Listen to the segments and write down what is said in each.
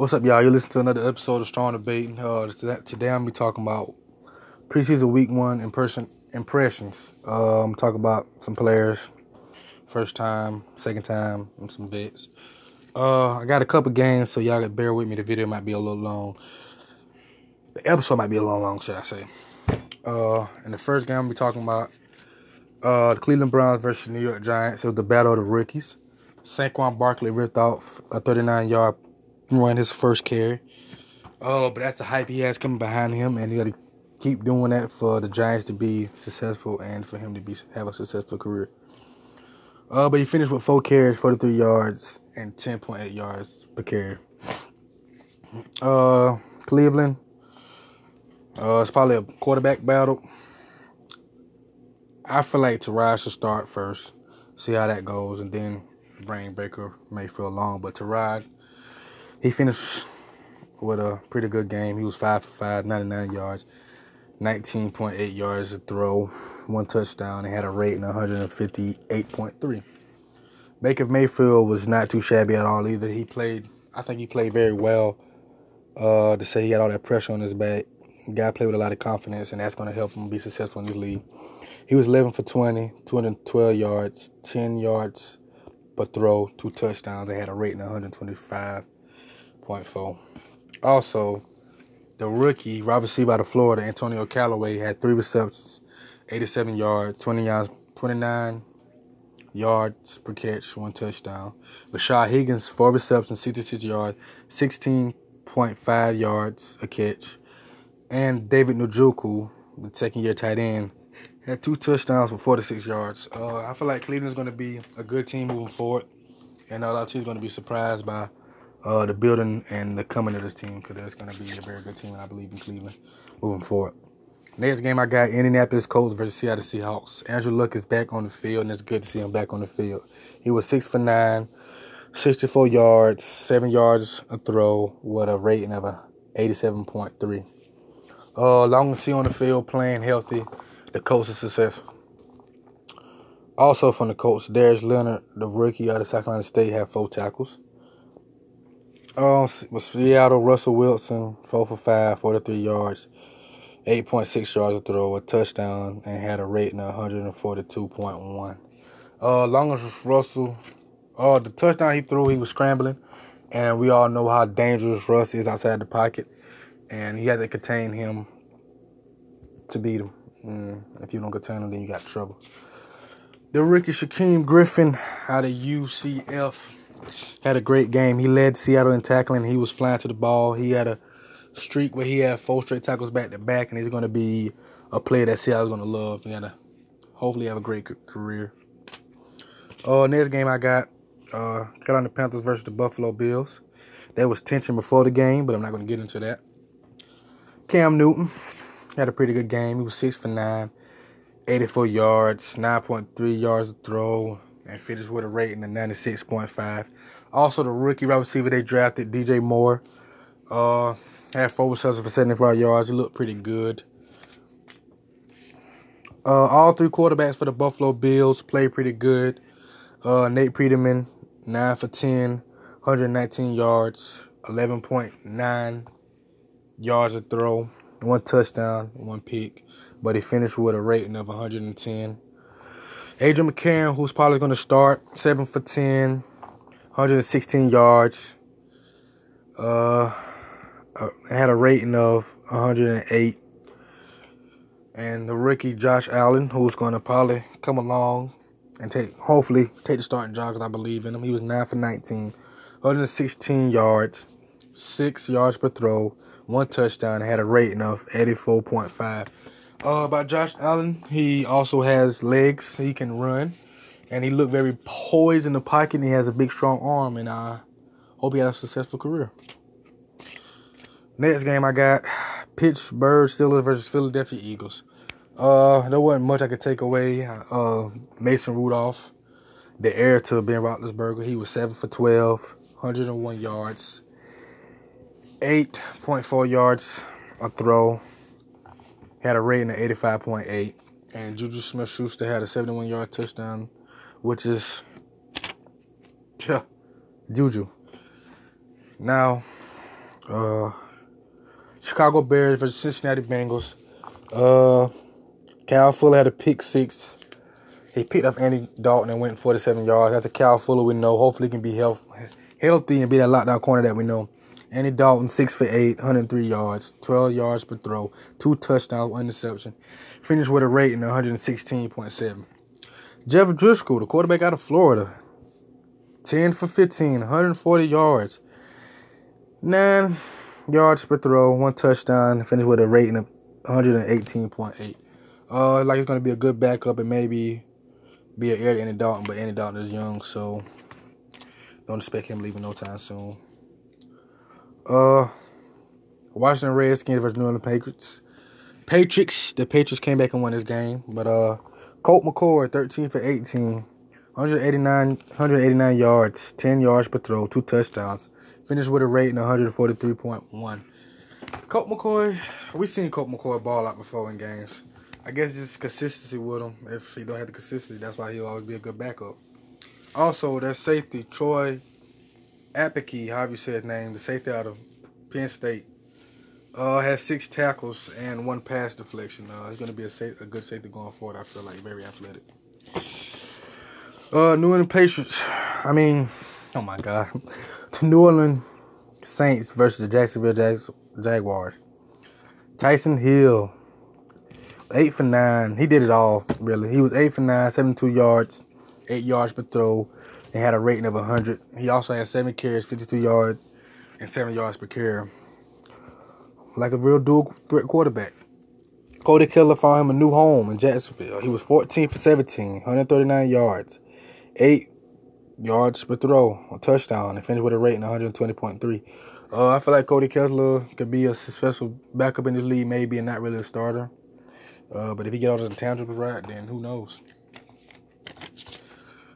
What's up, y'all? You listen to another episode of Strong Debate. Uh, today I'm be talking about preseason week one impression impressions. Uh, I'm talking about some players, first time, second time, and some vets. Uh, I got a couple games, so y'all could bear with me. The video might be a little long. The episode might be a little long, should I say? Uh, in the first game, I'm be talking about uh, the Cleveland Browns versus New York Giants. It was the battle of the rookies. Saquon Barkley ripped off a 39 yard run his first carry. Oh, but that's the hype he has coming behind him, and he got to keep doing that for the Giants to be successful and for him to be have a successful career. Uh, but he finished with four carries, 43 yards, and 10.8 yards per carry. Uh, Cleveland. Uh, it's probably a quarterback battle. I feel like Tyrod should start first, see how that goes, and then bring Baker Mayfield along. But Tyrod, he finished with a pretty good game. He was 5 for 5, 99 yards, 19.8 yards to throw, one touchdown, and had a rating of 158.3. Baker Mayfield was not too shabby at all either. He played, I think he played very well. Uh, to say he had all that pressure on his back, guy played with a lot of confidence, and that's going to help him be successful in this league. He was 11 for 20, 212 yards, 10 yards per throw, two touchdowns. They had a rating of 125.4. Also, the rookie, wide receiver out Florida, Antonio Callaway, had three receptions, 87 yards, 20 yards, 29 yards per catch, one touchdown. Rashard Higgins, four receptions, 66 yards, 16.5 yards a catch. And David Njoku, the second year tight end, had two touchdowns for 46 yards. Uh, I feel like Cleveland's going to be a good team moving forward. And a lot of teams going to be surprised by uh, the building and the coming of this team because it's going to be a very good team, and I believe in Cleveland moving forward. Next game, I got Indianapolis Colts versus Seattle Seahawks. Andrew Luck is back on the field, and it's good to see him back on the field. He was 6 for 9, 64 yards, 7 yards a throw with a rating of a 87.3. Uh, long as he on the field playing healthy, the Colts are successful. Also from the Colts, Darius Leonard, the rookie out of South Carolina State, had four tackles. Uh, was Seattle, Russell Wilson, 4 for 5, 43 yards, 8.6 yards to throw, a touchdown, and had a rating of 142.1. Uh, long as Russell, uh, the touchdown he threw, he was scrambling, and we all know how dangerous Russ is outside the pocket, and he had to contain him to beat him. Mm, if you don't contain him, then you got trouble. The rookie Shaquem Griffin out of UCF had a great game. He led Seattle in tackling. He was flying to the ball. He had a streak where he had four straight tackles back to back, and he's going to be a player that Seattle's going to love. And to hopefully have a great career. Uh, next game I got uh, Carolina Panthers versus the Buffalo Bills. There was tension before the game, but I'm not going to get into that. Cam Newton had a pretty good game. He was six for nine, 84 yards, 9.3 yards to throw, and finished with a rating of 96.5. Also, the rookie wide receiver they drafted, DJ Moore, uh, had four receptions for 75 yards. He looked pretty good. Uh, all three quarterbacks for the Buffalo Bills played pretty good. Uh, Nate Peterman, 9 for 10, 119 yards, 11.9 yards a throw, one touchdown, one pick, but he finished with a rating of 110. Adrian McCarron, who's probably going to start, 7 for 10, 116 yards. Uh, uh, had a rating of 108. And the rookie Josh Allen, who's going to probably come along and take, hopefully, take the starting job because I believe in him. He was 9 for 19, 116 yards, 6 yards per throw, one touchdown, had a rating of 84.5. Uh, about Josh Allen, he also has legs. He can run, and he looked very poised in the pocket. And he has a big, strong arm, and I hope he has a successful career. Next game I got Pittsburgh Steelers versus Philadelphia Eagles. Uh, there wasn't much I could take away. Uh, Mason Rudolph, the heir to Ben Roethlisberger, he was seven for 12, 101 yards, 8.4 yards a throw, had a rating of 85.8. And Juju Smith Schuster had a 71 yard touchdown, which is yeah, Juju. Now, Uh, Chicago Bears versus Cincinnati Bengals. Uh, Kyle Fuller had a pick six. He picked up Andy Dalton and went 47 yards. That's a Cal Fuller we know. Hopefully, he can be health, healthy and be that lockdown corner that we know. Andy Dalton, 6 for 8, 103 yards, 12 yards per throw, two touchdowns, one interception. Finished with a rating of 116.7. Jeff Driskel, the quarterback out of Florida, 10 for 15, 140 yards, 9 yards per throw, one touchdown. Finished with a rating of 118.8. Uh, like it's going to be a good backup and maybe be an heir to Andy Dalton, but Andy Dalton is young, so don't expect him leaving no time soon. Uh, Washington Redskins versus New England Patriots. Patriots, the Patriots came back and won this game, but uh, Colt McCoy, 13 for 18, 189, 189 yards, 10 yards per throw, two touchdowns. Finished with a rating of 143.1. Colt McCoy, we seen Colt McCoy ball out before in games. I guess just consistency with him. If he don't have the consistency, that's why he'll always be a good backup. Also, that safety, Troy Apke, however you say his name, the safety out of Penn State, uh, has six tackles and one pass deflection. Uh, he's going to be a, safe, a good safety going forward. I feel like very athletic. Uh, New England Patriots. I mean, oh my God, the New Orleans Saints versus the Jacksonville Jag- Jaguars. Taysom Hill, eight for nine. He did it all really. He was eight for nine, 72 yards, eight yards per throw, and had a rating of 100. He also had seven carries, 52 yards, and seven yards per carry. Like a real dual threat quarterback. Cody Kessler found him a new home in Jacksonville. He was 14 for 17, 139 yards, eight yards per throw, a touchdown, and finished with a rating of 120.3. Uh, I feel like Cody Kessler could be a successful backup in this league, maybe, and not really a starter. Uh, but if he get all the intangibles right, then who knows?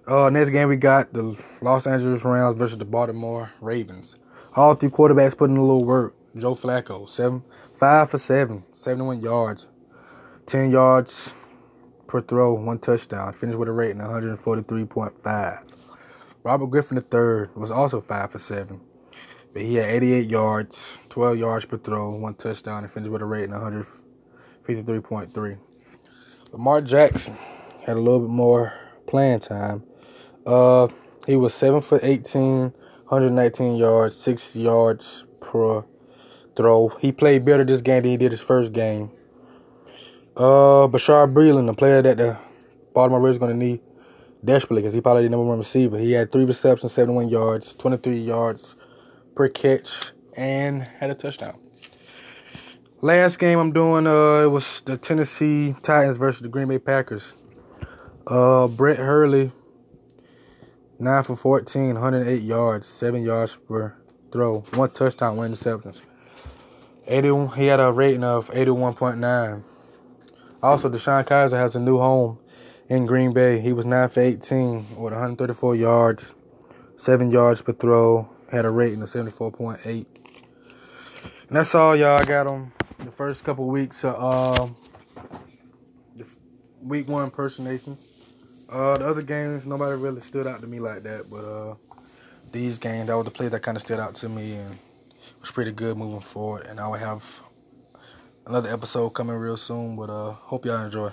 Uh, next game we got the Los Angeles Rams versus the Baltimore Ravens. All three quarterbacks put in a little work. Joe Flacco, seven, five for seven, 71 yards, 10 yards per throw, one touchdown. Finished with a rating of 143.5. Robert Griffin III was also five for seven, but he had 88 yards, 12 yards per throw, one touchdown, and finished with a rating of 153.3. Lamar Jackson had a little bit more playing time. Uh, he was seven foot 18, 119 yards, six yards per throw. He played better this game than he did his first game. Uh, Bashaud Breeland, the player that the Baltimore Ravens going to need desperately because he probably the number one receiver. He had three receptions, 71 yards, 23 yards per catch, and had a touchdown. Last game I'm doing, uh, it was the Tennessee Titans versus the Green Bay Packers. Uh, Brett Hundley 9 for 14, 108 yards, 7 yards per throw, one touchdown, one interceptions. 81, he had a rating of 81.9. Also, DeShone Kizer has a new home in Green Bay. He was 9 for 18 with 134 yards, 7 yards per throw, had a rating of 74.8. And that's all y'all I got on the first couple weeks of uh, week one impersonations. Uh, the other games, nobody really stood out to me like that, but uh, these games, that was the plays that kind of stood out to me and was pretty good moving forward. And I will have another episode coming real soon, but uh, hope y'all enjoy.